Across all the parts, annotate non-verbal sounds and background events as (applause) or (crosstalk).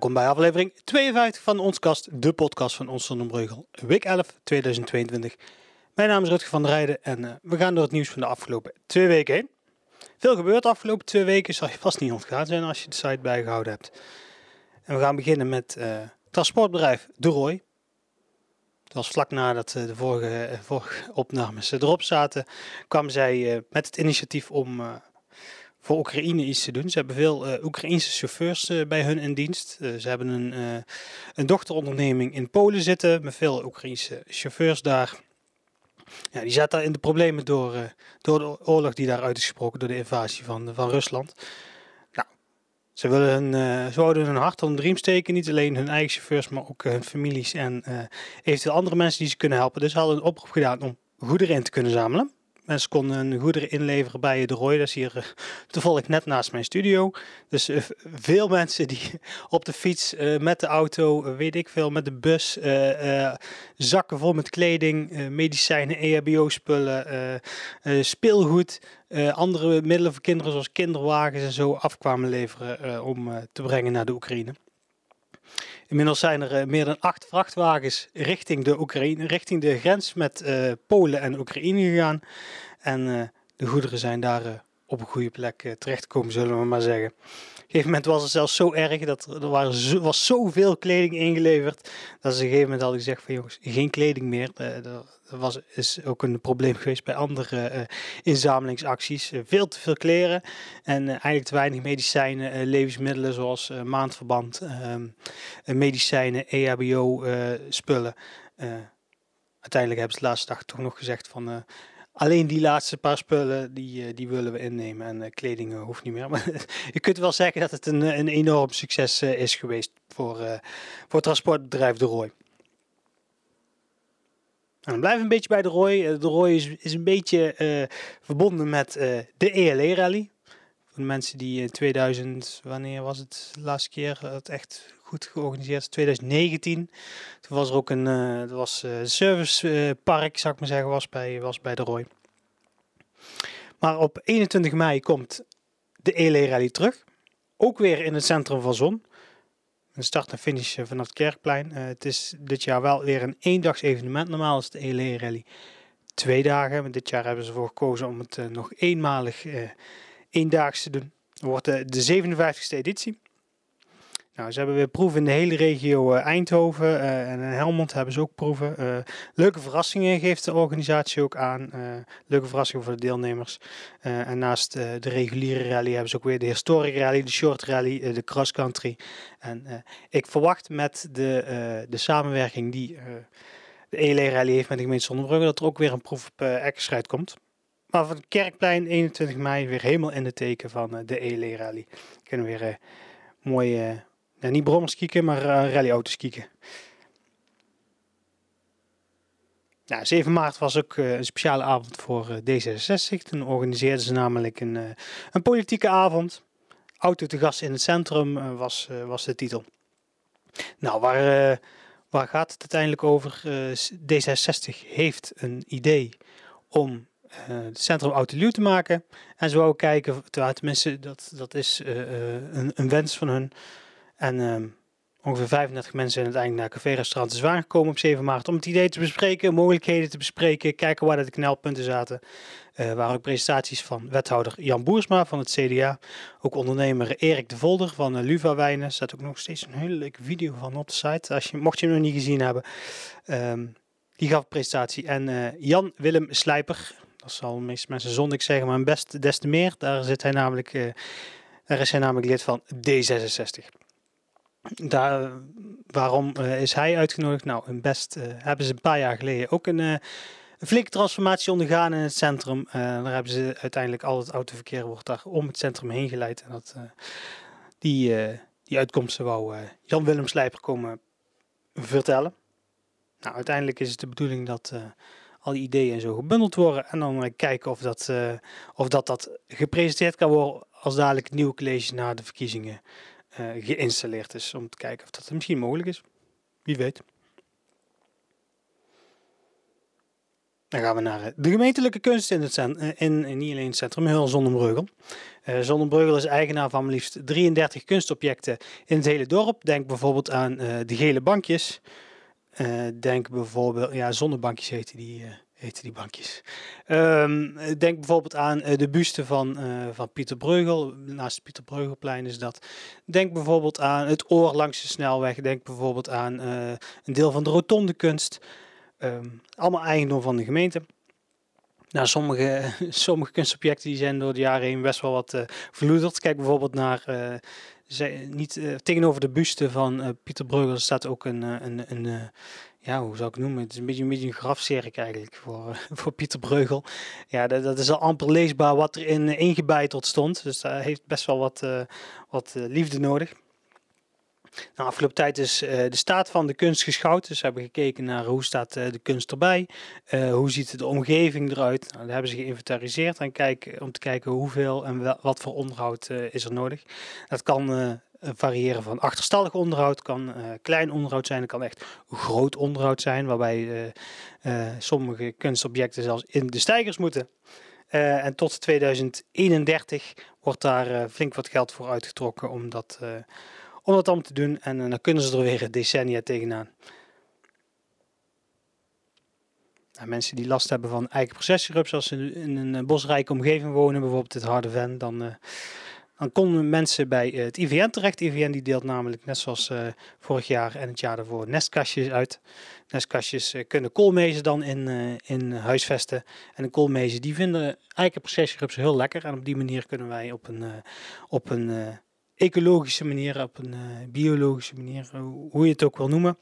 Welkom bij aflevering 52 van Ons Kast, de podcast van Ons Zonnebreugel, week 11 2022. Mijn naam is Rutger van der Rijden en uh, we gaan door het nieuws van de afgelopen twee weken heen. Veel gebeurd de afgelopen twee weken, zal je vast niet ontgaan zijn als je de site bijgehouden hebt. En we gaan beginnen met uh, transportbedrijf De Roy. Dat was vlak nadat uh, de vorige, vorige opnames erop zaten, kwamen zij met het initiatief om voor Oekraïne iets te doen. Ze hebben veel uh, Oekraïnse chauffeurs uh, bij hun in dienst. Uh, ze hebben een, een dochteronderneming in Polen zitten met veel Oekraïnse chauffeurs daar. Ja, die zaten in de problemen door, door de oorlog die daar uitgesproken, door de invasie van, van Rusland. Nou, ze, willen hun, ze houden hun hart onder de riem steken. Niet alleen hun eigen chauffeurs, maar ook hun families en eventueel andere mensen die ze kunnen helpen. Dus ze hadden een oproep gedaan om goederen in te kunnen zamelen. Mensen konden hun goederen inleveren bij de Roy. Dat is hier uh, toevallig net naast mijn studio. Dus uh, veel mensen die (laughs) op de fiets, uh, met de auto, weet ik veel, met de bus, zakken vol met kleding, medicijnen, EHBO-spullen, speelgoed, andere middelen voor kinderen zoals kinderwagens en zo afkwamen leveren om te brengen naar de Oekraïne. Inmiddels zijn er meer dan acht vrachtwagens richting de, Oekraïne, richting de grens met uh, Polen en Oekraïne gegaan. En uh, de goederen zijn daar op een goede plek terechtgekomen, zullen we maar zeggen. Op een gegeven moment was het zelfs zo erg dat er waren zo, was zoveel kleding ingeleverd. Dat ze op een gegeven moment hadden gezegd van jongens, geen kleding meer. dat was, is ook een probleem geweest bij andere uh, inzamelingsacties. veel te veel kleren en eigenlijk te weinig medicijnen, levensmiddelen zoals maandverband, ehm, medicijnen, EHBO spullen. uiteindelijk hebben ze de laatste dag toch nog gezegd van Alleen die laatste paar spullen, die, eh, die willen we innemen. En uh, kleding uh, hoeft niet meer. (laughs) Maar je kunt wel zeggen dat het een, een enorm succes is geweest voor, voor transportbedrijf De Roy. En dan blijven een beetje bij De Roy. de Roy is, is een beetje verbonden met de ELE Rally. Voor de mensen die in 2000, wanneer was het de laatste keer het echt goed georganiseerd. 2019. Toen was er ook een uh, was, uh, servicepark, zou ik maar zeggen, was bij, was bij de Roy. Maar op 21 mei komt de ELE Rally terug. Ook weer in het centrum van Zon. Een start en finish eh, vanaf het Kerkplein. Uh, het is dit jaar wel weer een eendags evenement. Normaal is de ELE Rally twee dagen. Maar dit jaar hebben ze ervoor gekozen om het nog eenmalig eendaags te doen. Het wordt de 57e editie. Nou, ze hebben weer proeven in de hele regio uh, Eindhoven uh, en Helmond hebben ze ook proeven. Uh, leuke verrassingen geeft de organisatie ook aan. leuke verrassingen voor de deelnemers. en naast de reguliere rally hebben ze ook weer de historic rally, de short rally, de cross country. En ik verwacht met de, de samenwerking die de ELE rally heeft met de gemeente Zonnebrugge dat er ook weer een proef op uh, komt. Maar van Kerkplein 21 mei weer helemaal in de teken van de ELE rally. Kunnen we weer mooie niet brommers kieken, maar uh, rallyauto's kieken. Nou, 7 maart was ook uh, een speciale avond voor uh, D66. Toen organiseerden ze namelijk een, een politieke avond. Auto te gast in het centrum was, was de titel. Nou, waar, waar gaat het uiteindelijk over? D66 heeft een idee om het centrum autoluw te maken. En ze wou kijken, tenminste, dat, dat is een, een wens van hun en uh, ongeveer 35 mensen zijn uiteindelijk naar Café Restaurant Zwaan gekomen op 7 maart om het idee te bespreken, mogelijkheden te bespreken, kijken waar de knelpunten zaten. Uh, waren ook presentaties van wethouder Jan Boersma van het CDA, ook ondernemer Erik de Volder van uh, Luva Wijnen. Er staat ook nog steeds een hele leuke video van op de site, als je, mocht je hem nog niet gezien hebben. Die gaf een presentatie. En uh, Jan Willem Slijper, dat zal de meeste mensen zondig zeggen, maar best des te meer. Daar, zit hij namelijk, daar is hij namelijk lid van D66. Daar, waarom uh, is hij uitgenodigd? Nou, in Best uh, hebben ze een paar jaar geleden ook een, uh, flinke transformatie ondergaan in het centrum. daar hebben ze uiteindelijk al het autoverkeer wordt daar om het centrum heen geleid. En dat, die, die uitkomsten wou Jan-Willem Slijper komen vertellen. Nou, uiteindelijk is het de bedoeling dat al die ideeën zo gebundeld worden. En dan kijken of dat, of dat, dat gepresenteerd kan worden als dadelijk nieuw college na de verkiezingen geïnstalleerd is. Om te kijken of dat misschien mogelijk is. Wie weet. Dan gaan we naar eh, de gemeentelijke kunst in het centrum, eh, in, in, niet alleen het centrum, heel Zonnebreugel. Uh, Zonnebreugel is eigenaar van liefst 33 kunstobjecten in het hele dorp. Denk bijvoorbeeld aan de gele bankjes. denk bijvoorbeeld, ja, zonnebankjes heten die, heten die bankjes. Um, denk bijvoorbeeld aan de buste van, van Pieter Breugel. Naast Pieter Breugelplein is dat. Denk bijvoorbeeld aan het oor langs de snelweg. Denk bijvoorbeeld aan een deel van de rotonde kunst. Um, allemaal eigendom van de gemeente. Nou, sommige, (laughs) sommige kunstobjecten die zijn door de jaren heen best wel wat uh, verloederd. Kijk bijvoorbeeld naar, niet, tegenover de buste van Pieter Breugel staat ook een, een, een ja, hoe zou ik het noemen? Het is een beetje een, beetje een grafzerk eigenlijk voor, (laughs) voor Pieter Breugel. Ja, dat, dat, is al amper leesbaar wat er in ingebeiteld stond. Dus daar heeft best wel wat, wat liefde nodig. Nou, afgelopen tijd is de staat van de kunst geschouwd. Dus we hebben gekeken naar hoe staat de kunst erbij. Uh, hoe ziet de omgeving eruit. Nou, dat hebben ze geïnventariseerd en kijk, om te kijken hoeveel en wat voor onderhoud is er nodig. Dat kan variëren van achterstallig onderhoud, kan klein onderhoud zijn, kan echt groot onderhoud zijn, waarbij sommige kunstobjecten zelfs in de stijgers moeten. en tot 2031 wordt daar flink wat geld voor uitgetrokken om dat om dat allemaal te doen. En eh, dan kunnen ze er weer decennia tegenaan. Nou, mensen die last hebben van eikenprocessierups, als ze in een eh, bosrijke omgeving wonen, bijvoorbeeld het Harde Ven, dan, dan konden mensen bij het IVN terecht. IVN die deelt namelijk, net zoals vorig jaar en het jaar daarvoor, nestkastjes uit. Nestkastjes kunnen koolmezen dan in, in huisvesten. En de koolmezen die vinden eikenprocessierups heel lekker. En op die manier kunnen wij op een, op een ecologische manier, op een biologische manier, hoe je het ook wil noemen.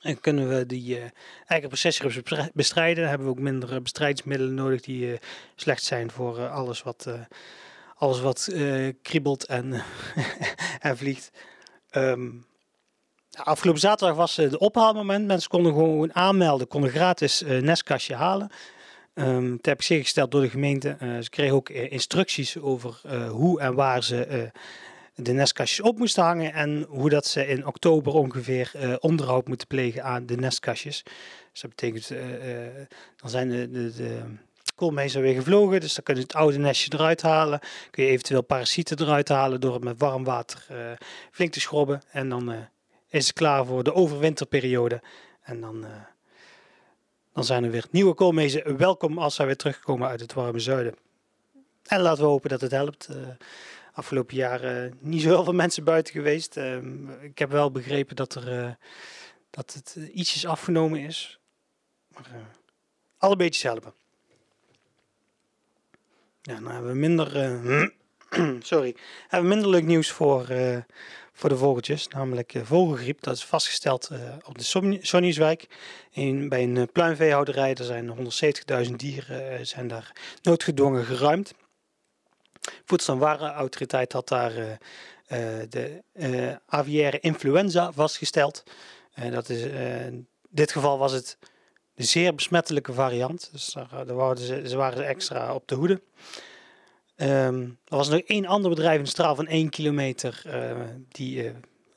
En kunnen we die uh, eigen procesgrips bestrijden. Dan hebben we ook minder eh, bestrijdingsmiddelen nodig die slecht zijn voor alles wat, alles wat kriebelt en, (laughs) en vliegt. Um, afgelopen zaterdag was de ophaalmoment. Mensen konden gewoon aanmelden, konden gratis nestkastje halen. Um, ter beschikking gesteld door de gemeente. Uh, ze kregen ook uh, instructies over uh, hoe en waar ze de nestkastjes op moesten hangen en hoe dat ze in oktober ongeveer onderhoud moeten plegen aan de nestkastjes. Dus dat betekent, dan zijn de, de, de koolmezen weer gevlogen, dus dan kun je het oude nestje eruit halen. Kun je eventueel parasieten eruit halen door het met warm water flink te schrobben. En dan is het klaar voor de overwinterperiode. En dan dan zijn er weer nieuwe koolmezen welkom als zij weer terugkomen uit het warme zuiden. En laten we hopen dat het helpt. Afgelopen jaren niet zo heel veel mensen buiten geweest. Uh, ik heb wel begrepen dat, er, dat het ietsjes afgenomen is. Maar alle beetjes helpen. Ja, dan hebben we minder, (clears throat) sorry, hebben we minder leuk nieuws voor, voor de vogeltjes, namelijk uh, vogelgriep. Dat is vastgesteld uh, op de Sonnieswijk. In, bij een uh, pluimveehouderij, er zijn 170.000 dieren, zijn daar noodgedwongen geruimd. Voedsel- en Warenautoriteit had daar de aviaire influenza vastgesteld. dat is, in dit geval was het de zeer besmettelijke variant. Dus daar, daar waren ze, ze waren extra op de hoede. Um, er was nog één ander bedrijf in de straal van 1 kilometer uh, die uh,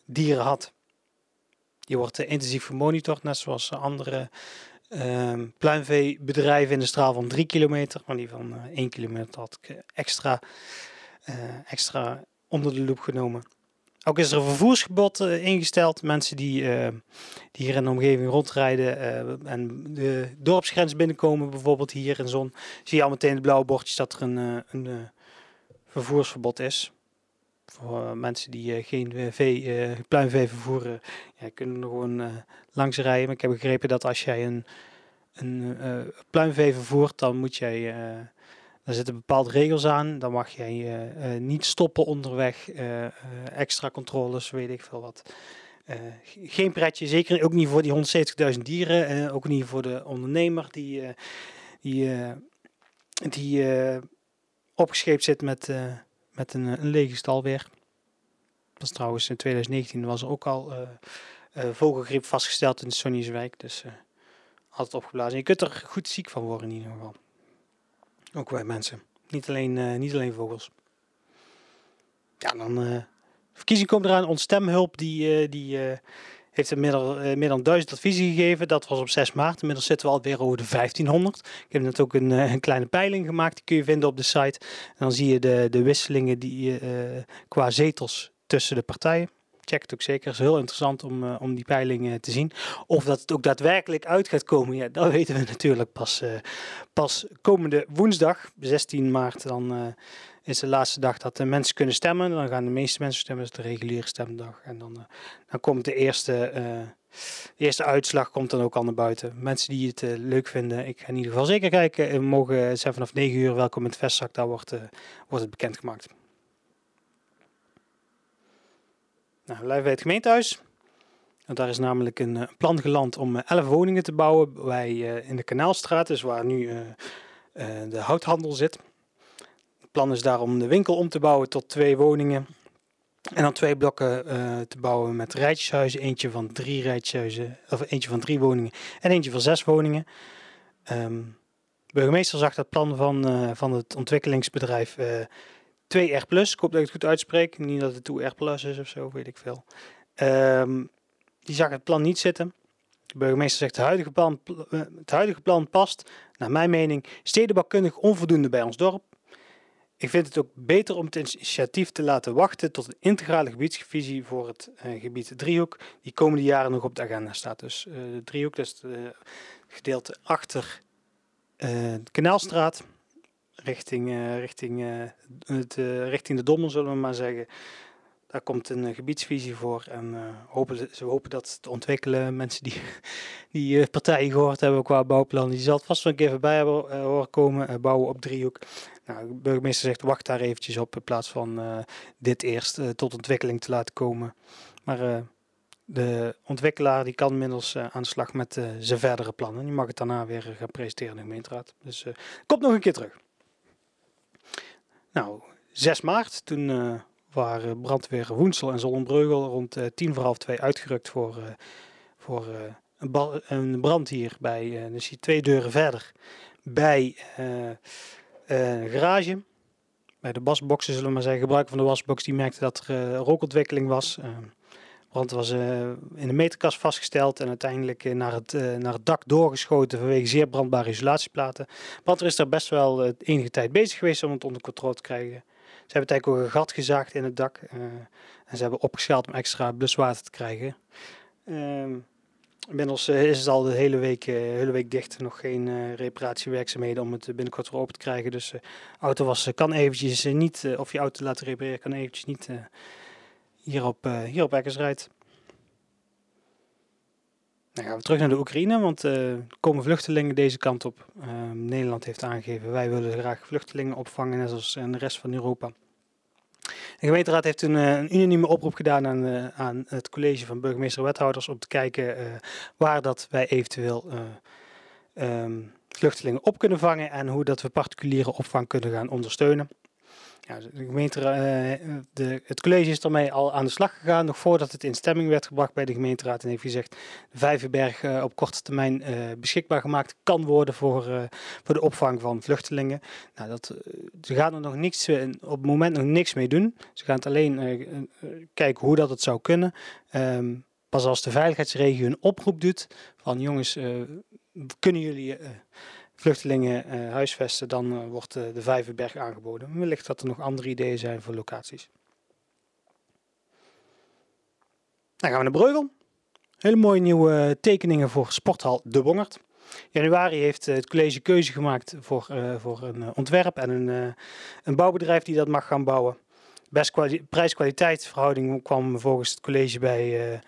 dieren had. Die wordt intensief gemonitord, net zoals andere um, pluimveebedrijven in de straal van 3 kilometer. Maar die van 1 kilometer had ik extra, extra onder de loep genomen. Ook is er een vervoersgebod ingesteld. Mensen die, die hier in de omgeving rondrijden en de dorpsgrens binnenkomen, bijvoorbeeld hier in Zon, zie je al meteen de blauwe bordjes dat er een, een vervoersverbod is. Voor mensen die geen vee, pluimvee vervoeren, ja, kunnen er gewoon langs rijden. Maar ik heb begrepen dat als jij een, een pluimvee vervoert, dan moet jij, daar zitten bepaalde regels aan. Dan mag jij niet stoppen onderweg, extra controles, weet ik veel wat. geen pretje, zeker ook niet voor die 170.000 dieren, ook niet voor de ondernemer die, die, die opgescheept zit met, met een, een lege stal weer. Dat is trouwens in 2019 was er ook al vogelgriep vastgesteld in de Sonnieswijk. Dus altijd opgeblazen. Je kunt er goed ziek van worden in ieder geval. Ook wij mensen. Niet alleen, niet alleen vogels. Ja, dan verkiezing komt eraan. Ons stemhulp die, die heeft er meer, meer dan duizend adviezen gegeven. Dat was op 6 maart. Inmiddels zitten we alweer over de 1500. Ik heb net ook een, een kleine peiling gemaakt. Die kun je vinden op de site. Dan zie je de, de wisselingen die, qua zetels tussen de partijen check het ook zeker. Het is heel interessant om, uh, om die peiling te zien. Of dat het ook daadwerkelijk uit gaat komen, ja, dat (laughs) weten we natuurlijk pas, uh, pas komende woensdag, 16 maart. Dan is de laatste dag dat de mensen kunnen stemmen. Dan gaan de meeste mensen stemmen, dat is de reguliere stemdag. En dan, dan komt de eerste, de eerste uitslag komt dan ook al naar buiten. Mensen die het leuk vinden, ik ga in ieder geval zeker kijken. mogen zijn vanaf 9 uur welkom in het vestzak, daar wordt, wordt het bekendgemaakt. Nou, we blijven bij het gemeentehuis. Want daar is namelijk een uh, plan geland om 11 uh, woningen te bouwen bij, uh, in de Kanaalstraat, dus waar nu eh, de houthandel zit. Het plan is daar om de winkel om te bouwen tot twee woningen. En dan twee blokken te bouwen met rijtjeshuizen. Eentje van drie rijtjeshuizen, of eentje van drie woningen en eentje van zes woningen. Um, de burgemeester zag dat plan van, van het ontwikkelingsbedrijf 2R+. Ik hoop dat ik het goed uitspreek. Niet dat het 2R is of zo, weet ik veel. Um, die zag het plan niet zitten. De burgemeester zegt het huidige plan, eh, het huidige plan past, naar mijn mening, stedenbouwkundig onvoldoende bij ons dorp. Ik vind het ook beter om het initiatief te laten wachten tot een integrale gebiedsvisie voor het uh, gebied Driehoek, die komende jaren nog op de agenda staat. Dus uh, de Driehoek, dat is het gedeelte achter de Kanaalstraat, richting, uh, richting, uh, het, uh, richting de Dommel, zullen we maar zeggen. Daar komt een gebiedsvisie voor en hopen, ze hopen dat te ontwikkelen. Mensen die, (laughs) die partijen gehoord hebben qua bouwplan, die zal het vast wel een keer voorbij hebben horen komen. bouwen op driehoek. Nou, de burgemeester zegt wacht daar eventjes op in plaats van dit eerst tot ontwikkeling te laten komen. Maar de ontwikkelaar die kan inmiddels aan de slag met zijn verdere plannen. Die mag het daarna weer gaan presenteren in de gemeenteraad. Dus komt nog een keer terug. Nou, 6 maart, toen uh, waren brandweer Woensel en Zollenbreugel rond uh, tien voor half twee uitgerukt voor, uh, voor een, een, brand hier bij, dus hier twee deuren verder, bij een garage. Bij de wasboxen zullen we maar zeggen, gebruik van de wasbox, die merkte dat er rookontwikkeling was. Brand was in de meterkast vastgesteld en uiteindelijk naar, het, naar het dak doorgeschoten vanwege zeer brandbare isolatieplaten. Brandweer is daar best wel enige tijd bezig geweest om het onder controle te krijgen. Ze hebben eigenlijk ook een gat gezaagd in het dak en ze hebben opgeschaald om extra bluswater te krijgen. Ehm, inmiddels is het al de hele week, hele week dicht. Nog geen reparatiewerkzaamheden om het binnenkort weer open te krijgen. Dus auto was kan eventjes niet, of je auto laten repareren kan eventjes niet hier op, uh, hier op. Dan gaan we terug naar de Oekraïne, want uh, er komen vluchtelingen deze kant op. Uh, Nederland heeft aangegeven, wij willen graag vluchtelingen opvangen, net als in de rest van Europa. De gemeenteraad heeft een, een unanieme oproep gedaan aan, aan, het college van burgemeester-wethouders om te kijken waar dat wij eventueel um, vluchtelingen op kunnen vangen en hoe dat we particuliere opvang kunnen gaan ondersteunen. Ja, de gemeente, uh, de, het college is daarmee al aan de slag gegaan, nog voordat het in stemming werd gebracht bij de gemeenteraad. En heeft gezegd, Vijverberg uh, op korte termijn uh, beschikbaar gemaakt kan worden voor, voor de opvang van vluchtelingen. Nou, dat, ze gaan er nog niks, op het moment nog niks mee doen. Ze gaan het alleen kijken hoe dat het zou kunnen. Um, pas als de veiligheidsregio een oproep doet van jongens, kunnen jullie vluchtelingen uh, huisvesten, dan uh, wordt uh, de Vijverberg aangeboden. Wellicht dat er nog andere ideeën zijn voor locaties. Dan gaan we naar Breugel. Hele mooie nieuwe tekeningen voor sporthal De Bongert. Januari heeft het college keuze gemaakt voor, voor een ontwerp en een, een bouwbedrijf die dat mag gaan bouwen. Best prijs-kwaliteit verhouding kwam volgens het college bij,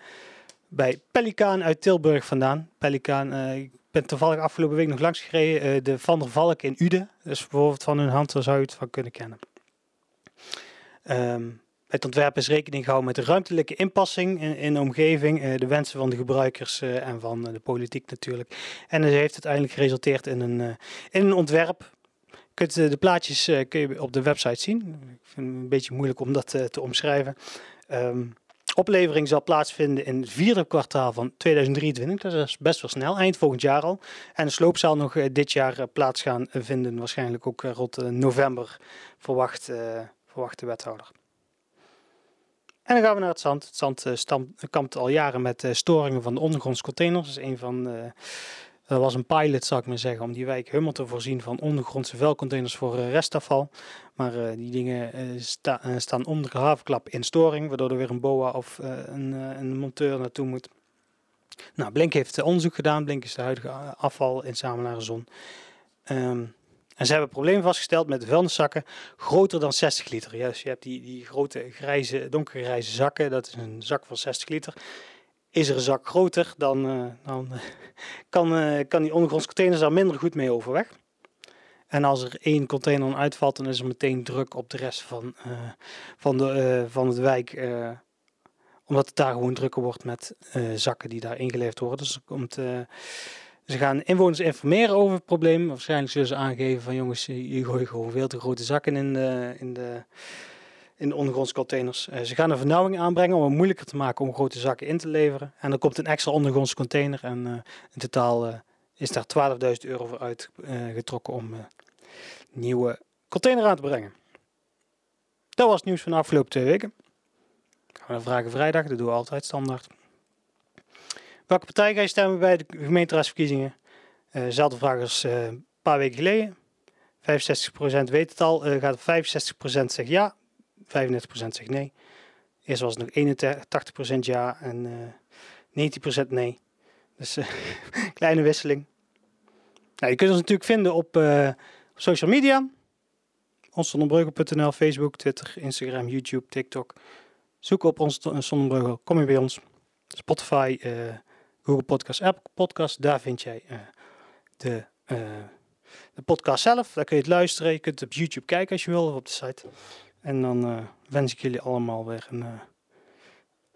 bij Pelikaan uit Tilburg vandaan. Pelikaan, toevallig afgelopen week nog langs gereden. Uh, de Van der Valk in Uden. Dus bijvoorbeeld van hun hand, daar zou je het van kunnen kennen. Um, het ontwerp is rekening gehouden met de ruimtelijke inpassing in, de omgeving, uh, de wensen van de gebruikers uh, en van de politiek natuurlijk. En het heeft uiteindelijk geresulteerd in een, in een ontwerp. Kunt, de plaatjes kun je op de website zien. Ik vind het een beetje moeilijk om dat te omschrijven. Um, oplevering zal plaatsvinden in het vierde kwartaal van 2023. Dat is best wel snel, eind volgend jaar al. En de sloop zal nog eh, dit jaar eh, plaats gaan vinden, waarschijnlijk ook eh, rond november, verwacht, verwacht de wethouder. En dan gaan we naar het zand. Het zand kampt al jaren met storingen van de ondergrondse containers. Dat is een van... Uh, dat was een pilot, zou ik maar zeggen, om die wijk helemaal te voorzien van ondergrondse vuilcontainers voor restafval. Maar die dingen sta, staan onder de havenklap in storing, waardoor er weer een BOA of een, een monteur naartoe moet. Nou, Blink heeft onderzoek gedaan. Blink is de huidige afval in Zon. Um, en ze hebben een probleem vastgesteld met vuilniszakken groter dan 60 liter. Ja, je hebt die, die grote grijze, donkergrijze zakken, dat is een zak van 60 liter. Is er een zak groter, dan, uh, dan kan, uh, kan die ondergronds containers daar minder goed mee overweg. En als er één container uitvalt, dan is er meteen druk op de rest van, van, de, van het wijk. omdat het daar gewoon drukker wordt met zakken die daar ingeleverd worden. Dus komt ze gaan inwoners informeren over het probleem. Waarschijnlijk zullen ze aangeven van jongens, je gooit gewoon veel te grote zakken in de, in de, in de ondergrondse containers. Uh, ze gaan een vernauwing aanbrengen om het moeilijker te maken om grote zakken in te leveren. En dan komt een extra ondergrondse container en uh, in totaal uh, is daar 12.000 euro voor uitgetrokken om nieuwe container aan te brengen. Dat was het nieuws van de afgelopen twee weken. Gaan we naar Vragen Vrijdag, dat doen we altijd standaard. Welke partij ga je stemmen bij de gemeenteraadsverkiezingen? Dezelfde vraag als een paar weken geleden. 65% weet het al. Gaat 65% zegt ja, 35% zegt nee. Eerst was het nog 81% ja en 19% nee. Dus (laughs) kleine wisseling. Nou, je kunt ons natuurlijk vinden op, op social media. Onsonderbreugel.nl, Facebook, Twitter, Instagram, YouTube, TikTok. Zoek op ons Zonnebreugel, kom je bij ons. Spotify, Google Podcast, Apple Podcast. Daar vind jij uh, de, uh, de podcast zelf. Daar kun je het luisteren. Je kunt het op YouTube kijken als je wil, of op de site. En dan uh, wens ik jullie allemaal weer een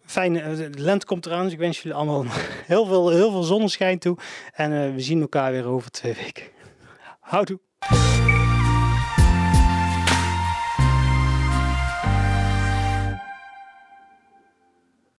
fijne... de lente komt eraan, dus ik wens jullie allemaal (laughs) heel veel, heel veel zonneschijn toe. En we zien elkaar weer over twee weken. Houdoe!